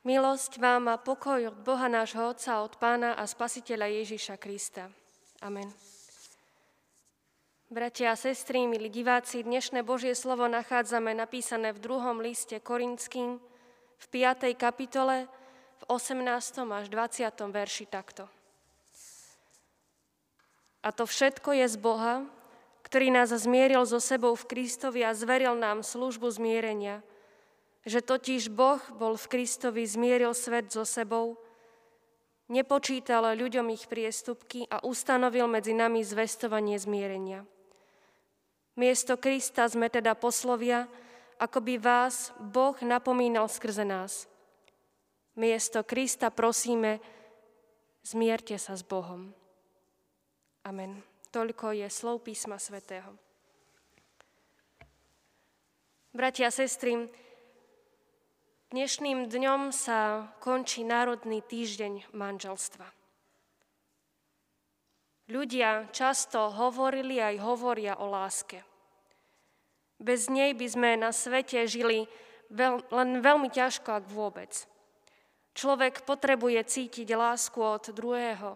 Milosť vám a pokoj od Boha nášho Otca, od Pána a Spasiteľa Ježiša Krista. Amen. Bratia a sestry, milí diváci, dnešné Božie slovo nachádzame napísané v druhom liste Korinským v 5. kapitole v 18. až 20. verši takto. A to všetko je z Boha, ktorý nás zmieril so sebou v Kristovi a zveril nám službu zmierenia – že totiž Boh bol v Kristovi, zmieril svet so sebou, nepočítal ľuďom ich priestupky a ustanovil medzi nami zvestovanie zmierenia. Miesto Krista sme teda poslovia, ako by vás Boh napomínal skrze nás. Miesto Krista prosíme, zmierte sa s Bohom. Amen. Toľko je slov písma svätého. Bratia a sestry, Dnešným dňom sa končí Národný týždeň manželstva. Ľudia často hovorili aj hovoria o láske. Bez nej by sme na svete žili veľ, len veľmi ťažko, ak vôbec. Človek potrebuje cítiť lásku od druhého,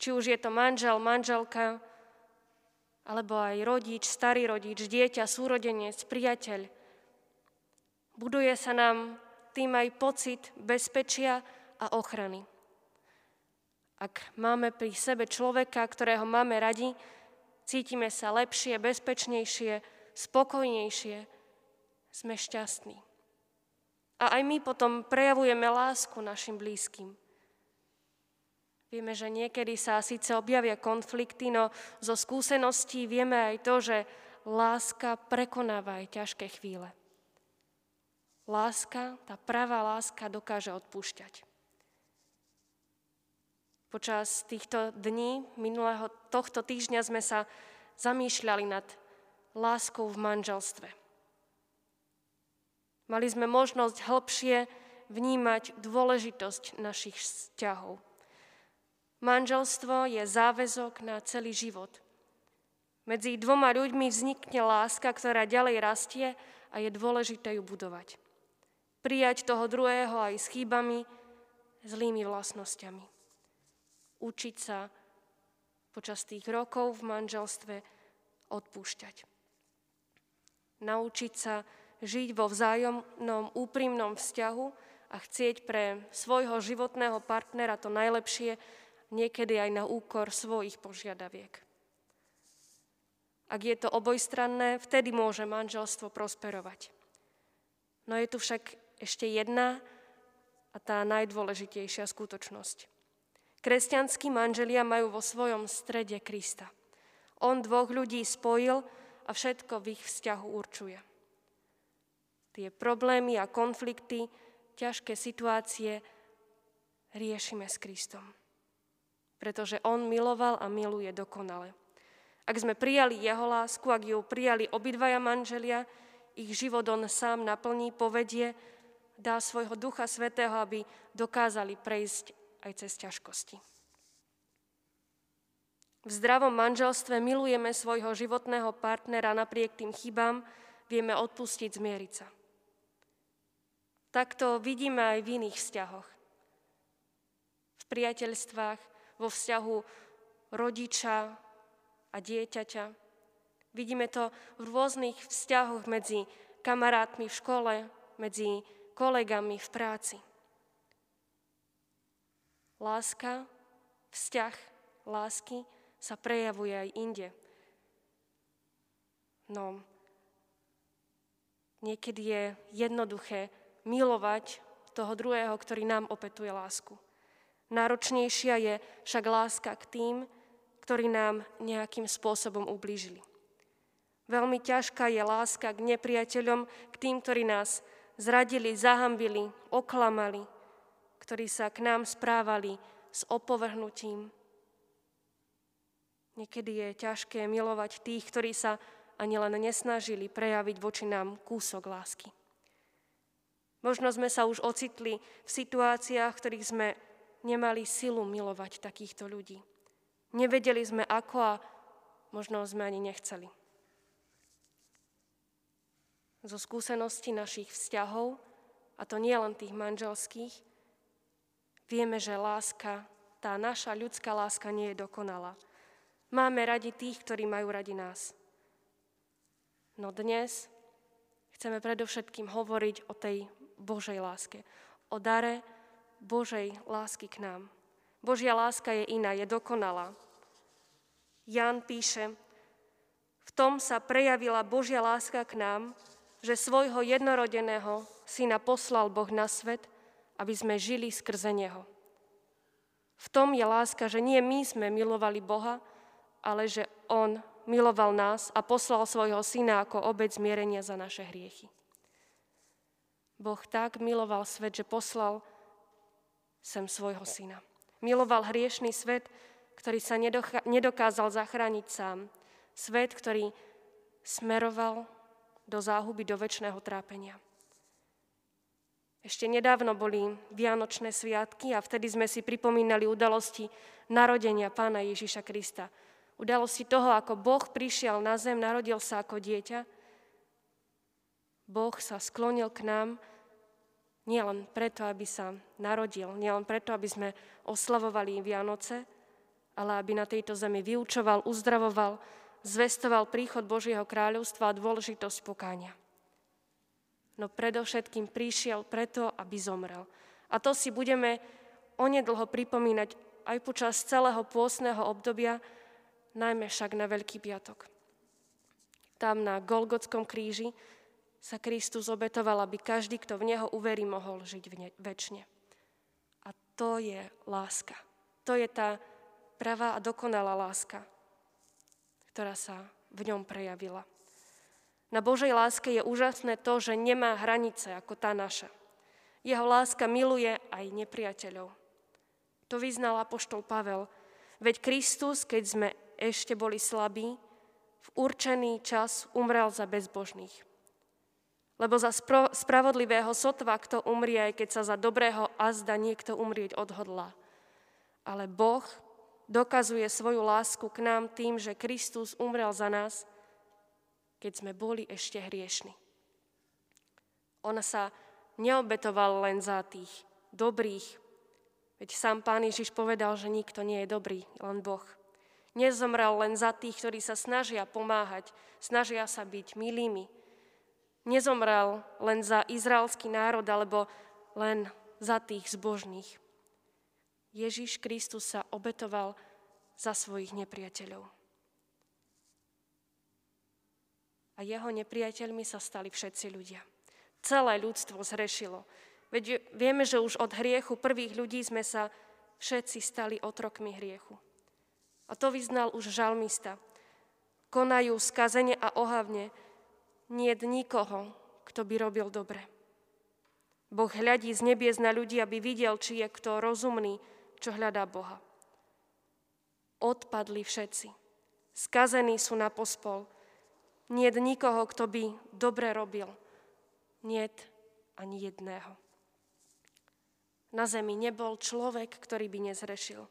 či už je to manžel, manželka, alebo aj rodič, starý rodič, dieťa, súrodenec, priateľ – Buduje sa nám tým aj pocit bezpečia a ochrany. Ak máme pri sebe človeka, ktorého máme radi, cítime sa lepšie, bezpečnejšie, spokojnejšie, sme šťastní. A aj my potom prejavujeme lásku našim blízkym. Vieme, že niekedy sa síce objavia konflikty, no zo skúseností vieme aj to, že láska prekonáva aj ťažké chvíle. Láska, tá pravá láska dokáže odpúšťať. Počas týchto dní, minulého tohto týždňa sme sa zamýšľali nad láskou v manželstve. Mali sme možnosť hĺbšie vnímať dôležitosť našich vzťahov. Manželstvo je záväzok na celý život. Medzi dvoma ľuďmi vznikne láska, ktorá ďalej rastie a je dôležité ju budovať prijať toho druhého aj s chýbami, zlými vlastnosťami. Učiť sa počas tých rokov v manželstve odpúšťať. Naučiť sa žiť vo vzájomnom úprimnom vzťahu a chcieť pre svojho životného partnera to najlepšie, niekedy aj na úkor svojich požiadaviek. Ak je to obojstranné, vtedy môže manželstvo prosperovať. No je tu však ešte jedna a tá najdôležitejšia skutočnosť. Kresťanskí manželia majú vo svojom strede Krista. On dvoch ľudí spojil a všetko v ich vzťahu určuje. Tie problémy a konflikty, ťažké situácie riešime s Kristom. Pretože On miloval a miluje dokonale. Ak sme prijali Jeho lásku, ak ju prijali obidvaja manželia, ich život On sám naplní, povedie dá svojho Ducha Svetého, aby dokázali prejsť aj cez ťažkosti. V zdravom manželstve milujeme svojho životného partnera napriek tým chybám, vieme odpustiť, zmieriť sa. Takto vidíme aj v iných vzťahoch. V priateľstvách, vo vzťahu rodiča a dieťaťa. Vidíme to v rôznych vzťahoch medzi kamarátmi v škole, medzi kolegami v práci. Láska, vzťah lásky sa prejavuje aj inde. No, niekedy je jednoduché milovať toho druhého, ktorý nám opetuje lásku. Náročnejšia je však láska k tým, ktorí nám nejakým spôsobom ublížili. Veľmi ťažká je láska k nepriateľom, k tým, ktorí nás zradili, zahambili, oklamali, ktorí sa k nám správali s opovrhnutím. Niekedy je ťažké milovať tých, ktorí sa ani len nesnažili prejaviť voči nám kúsok lásky. Možno sme sa už ocitli v situáciách, v ktorých sme nemali silu milovať takýchto ľudí. Nevedeli sme ako a možno sme ani nechceli zo skúseností našich vzťahov a to nie len tých manželských, vieme, že láska, tá naša ľudská láska nie je dokonalá. Máme radi tých, ktorí majú radi nás. No dnes chceme predovšetkým hovoriť o tej Božej láske, o dare Božej lásky k nám. Božia láska je iná, je dokonalá. Jan píše, v tom sa prejavila Božia láska k nám, že svojho jednorodeného syna poslal Boh na svet, aby sme žili skrze Neho. V tom je láska, že nie my sme milovali Boha, ale že On miloval nás a poslal svojho syna ako obec zmierenia za naše hriechy. Boh tak miloval svet, že poslal sem svojho syna. Miloval hriešný svet, ktorý sa nedokázal zachrániť sám. Svet, ktorý smeroval do záhuby, do väčšného trápenia. Ešte nedávno boli Vianočné sviatky a vtedy sme si pripomínali udalosti narodenia pána Ježiša Krista. Udalosti toho, ako Boh prišiel na zem, narodil sa ako dieťa. Boh sa sklonil k nám nie len preto, aby sa narodil, nie len preto, aby sme oslavovali Vianoce, ale aby na tejto zemi vyučoval, uzdravoval, zvestoval príchod Božieho kráľovstva a dôležitosť pokáňa. No predovšetkým prišiel preto, aby zomrel. A to si budeme onedlho pripomínať aj počas celého pôstneho obdobia, najmä však na Veľký piatok. Tam na Golgotskom kríži sa Kristus obetoval, aby každý, kto v Neho uverí, mohol žiť v väčšine. A to je láska. To je tá pravá a dokonalá láska, ktorá sa v ňom prejavila. Na Božej láske je úžasné to, že nemá hranice ako tá naša. Jeho láska miluje aj nepriateľov. To vyznal apoštol Pavel. Veď Kristus, keď sme ešte boli slabí, v určený čas umrel za bezbožných. Lebo za spro- spravodlivého sotva kto umrie, aj keď sa za dobrého azda niekto umrieť odhodlá. Ale Boh dokazuje svoju lásku k nám tým, že Kristus umrel za nás, keď sme boli ešte hriešni. Ona sa neobetoval len za tých dobrých, veď sám pán Ježiš povedal, že nikto nie je dobrý, len Boh. Nezomrel len za tých, ktorí sa snažia pomáhať, snažia sa byť milými, nezomrel len za izraelský národ alebo len za tých zbožných. Ježiš Kristus sa obetoval za svojich nepriateľov. A jeho nepriateľmi sa stali všetci ľudia. Celé ľudstvo zrešilo. Veď vieme, že už od hriechu prvých ľudí sme sa všetci stali otrokmi hriechu. A to vyznal už žalmista. Konajú skazene a ohavne, nie nikoho, kto by robil dobre. Boh hľadí z nebies na ľudí, aby videl, či je kto rozumný, čo hľadá Boha. Odpadli všetci. Skazení sú na pospol. Nie je nikoho, kto by dobre robil. Nie ani jedného. Na zemi nebol človek, ktorý by nezrešil.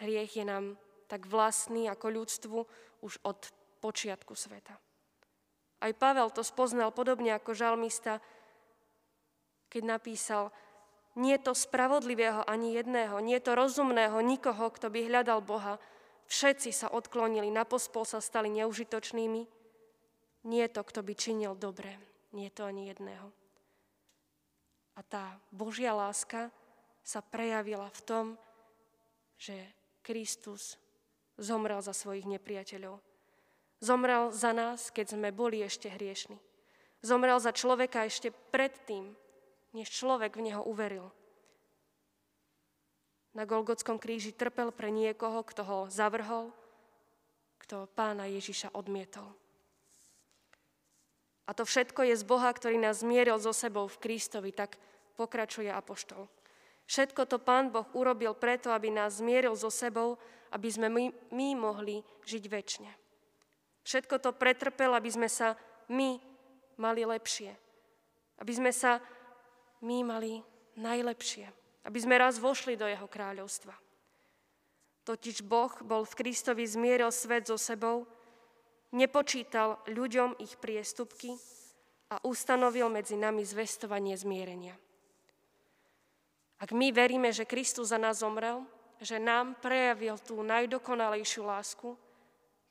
Hriech je nám tak vlastný ako ľudstvu už od počiatku sveta. Aj Pavel to spoznal podobne ako žalmista, keď napísal, nie to spravodlivého ani jedného, nie to rozumného nikoho, kto by hľadal Boha. Všetci sa odklonili, na pospol sa stali neužitočnými. Nie to, kto by činil dobre, nie to ani jedného. A tá Božia láska sa prejavila v tom, že Kristus zomrel za svojich nepriateľov. Zomrel za nás, keď sme boli ešte hriešni. Zomrel za človeka ešte predtým, než človek v neho uveril. Na Golgotskom kríži trpel pre niekoho, kto ho zavrhol, kto pána Ježiša odmietol. A to všetko je z Boha, ktorý nás zmieril so sebou v Kristovi, tak pokračuje Apoštol. Všetko to Pán Boh urobil preto, aby nás zmieril so sebou, aby sme my, my mohli žiť väčšine. Všetko to pretrpel, aby sme sa my mali lepšie. Aby sme sa my mali najlepšie. Aby sme raz vošli do jeho kráľovstva. Totiž Boh bol v Kristovi zmieril svet so sebou, nepočítal ľuďom ich priestupky a ustanovil medzi nami zvestovanie zmierenia. Ak my veríme, že Kristus za nás zomrel, že nám prejavil tú najdokonalejšiu lásku,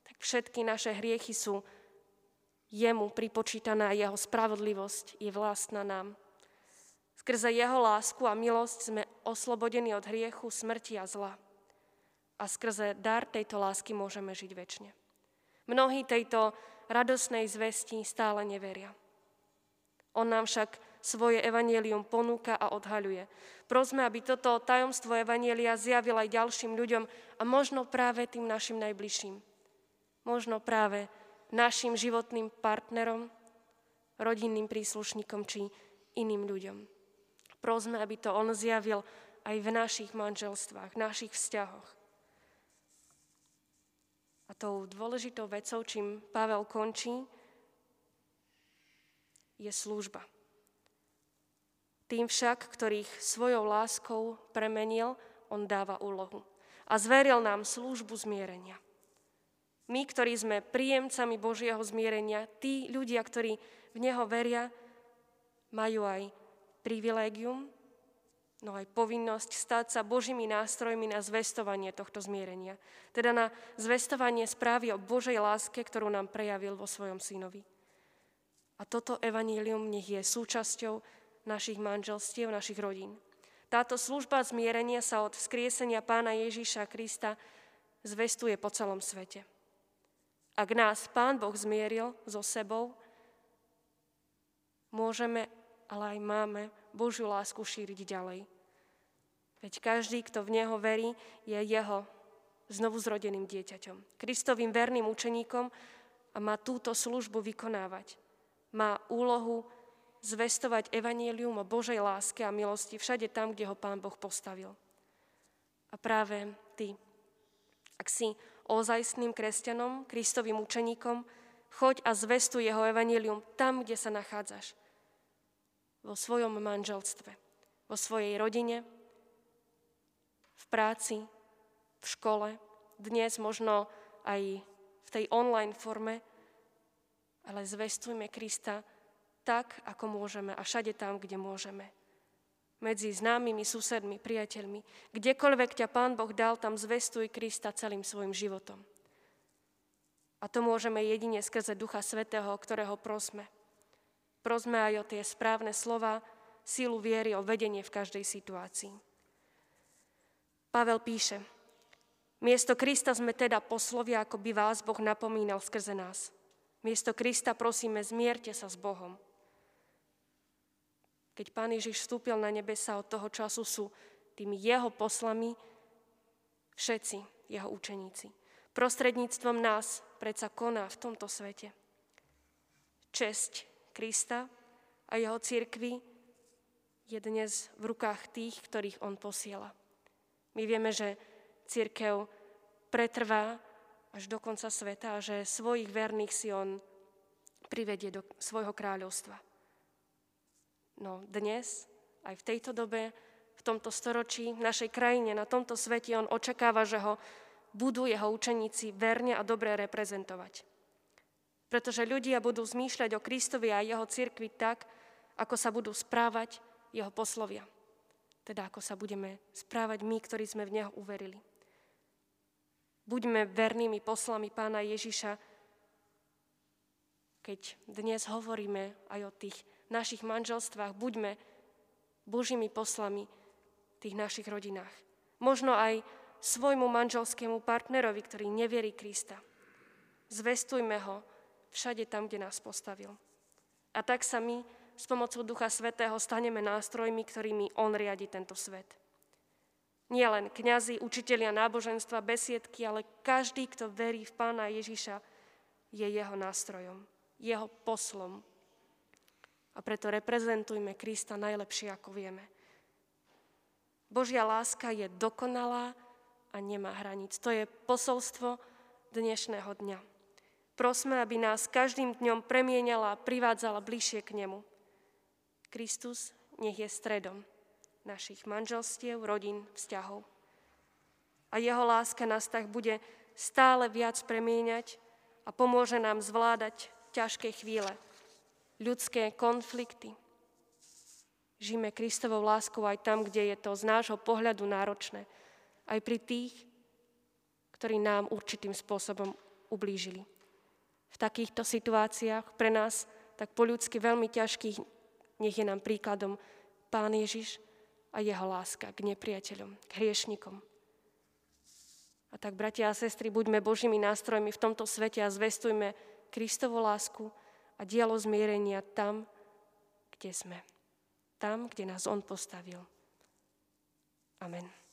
tak všetky naše hriechy sú jemu pripočítaná jeho spravodlivosť je vlastná nám. Skrze jeho lásku a milosť sme oslobodení od hriechu, smrti a zla. A skrze dar tejto lásky môžeme žiť väčšine. Mnohí tejto radosnej zvesti stále neveria. On nám však svoje evanielium ponúka a odhaľuje. Prosme, aby toto tajomstvo evanielia zjavil aj ďalším ľuďom a možno práve tým našim najbližším. Možno práve našim životným partnerom, rodinným príslušníkom či iným ľuďom. Prosme, aby to On zjavil aj v našich manželstvách, v našich vzťahoch. A tou dôležitou vecou, čím Pavel končí, je služba. Tým však, ktorých svojou láskou premenil, on dáva úlohu. A zveril nám službu zmierenia. My, ktorí sme príjemcami Božieho zmierenia, tí ľudia, ktorí v Neho veria, majú aj privilégium, no aj povinnosť stať sa Božími nástrojmi na zvestovanie tohto zmierenia. Teda na zvestovanie správy o Božej láske, ktorú nám prejavil vo svojom synovi. A toto evanílium nech je súčasťou našich manželstiev, našich rodín. Táto služba zmierenia sa od vzkriesenia pána Ježíša Krista zvestuje po celom svete. Ak nás pán Boh zmieril so sebou, môžeme, ale aj máme Božiu lásku šíriť ďalej. Veď každý, kto v Neho verí, je Jeho znovu zrodeným dieťaťom, Kristovým verným učeníkom a má túto službu vykonávať. Má úlohu zvestovať evanílium o Božej láske a milosti všade tam, kde ho Pán Boh postavil. A práve ty, ak si ozajstným kresťanom, Kristovým učeníkom, choď a zvestuj jeho evanílium tam, kde sa nachádzaš. Vo svojom manželstve, vo svojej rodine, v práci, v škole, dnes možno aj v tej online forme, ale zvestujme Krista tak, ako môžeme a všade tam, kde môžeme. Medzi známymi, susedmi, priateľmi. Kdekoľvek ťa Pán Boh dal, tam zvestuj Krista celým svojim životom. A to môžeme jedine skrze Ducha Svetého, ktorého prosme. Prosme aj o tie správne slova, sílu viery, o vedenie v každej situácii. Pavel píše, miesto Krista sme teda poslovia, ako by vás Boh napomínal skrze nás. Miesto Krista prosíme, zmierte sa s Bohom. Keď Pán Ježiš vstúpil na nebesa od toho času, sú tými jeho poslami všetci jeho učeníci. Prostredníctvom nás predsa koná v tomto svete. Česť Krista a jeho církvy je dnes v rukách tých, ktorých on posiela. My vieme, že církev pretrvá až do konca sveta a že svojich verných si on privedie do svojho kráľovstva. No dnes, aj v tejto dobe, v tomto storočí, v našej krajine, na tomto svete, on očakáva, že ho budú jeho učeníci verne a dobre reprezentovať. Pretože ľudia budú zmýšľať o Kristovi a jeho cirkvi tak, ako sa budú správať jeho poslovia. Teda ako sa budeme správať my, ktorí sme v neho uverili. Buďme vernými poslami pána Ježiša, keď dnes hovoríme aj o tých našich manželstvách, buďme Božími poslami v tých našich rodinách. Možno aj svojmu manželskému partnerovi, ktorý neverí Krista. Zvestujme ho všade tam, kde nás postavil. A tak sa my s pomocou Ducha Svetého staneme nástrojmi, ktorými On riadi tento svet. Nie len kňazi, učitelia náboženstva, besiedky, ale každý, kto verí v Pána Ježiša, je jeho nástrojom, jeho poslom a preto reprezentujme Krista najlepšie, ako vieme. Božia láska je dokonalá a nemá hranic. To je posolstvo dnešného dňa. Prosme, aby nás každým dňom premienala a privádzala bližšie k Nemu. Kristus nech je stredom našich manželstiev, rodín, vzťahov. A jeho láska nás tak bude stále viac premieňať a pomôže nám zvládať ťažké chvíle, ľudské konflikty. Žijeme Kristovou láskou aj tam, kde je to z nášho pohľadu náročné. Aj pri tých, ktorí nám určitým spôsobom ublížili. V takýchto situáciách pre nás, tak po ľudsky veľmi ťažkých, nech je nám príkladom Pán Ježiš a jeho láska k nepriateľom, k hriešnikom. A tak, bratia a sestry, buďme Božími nástrojmi v tomto svete a zvestujme Kristovo lásku a dielo zmierenia tam, kde sme. Tam, kde nás On postavil. Amen.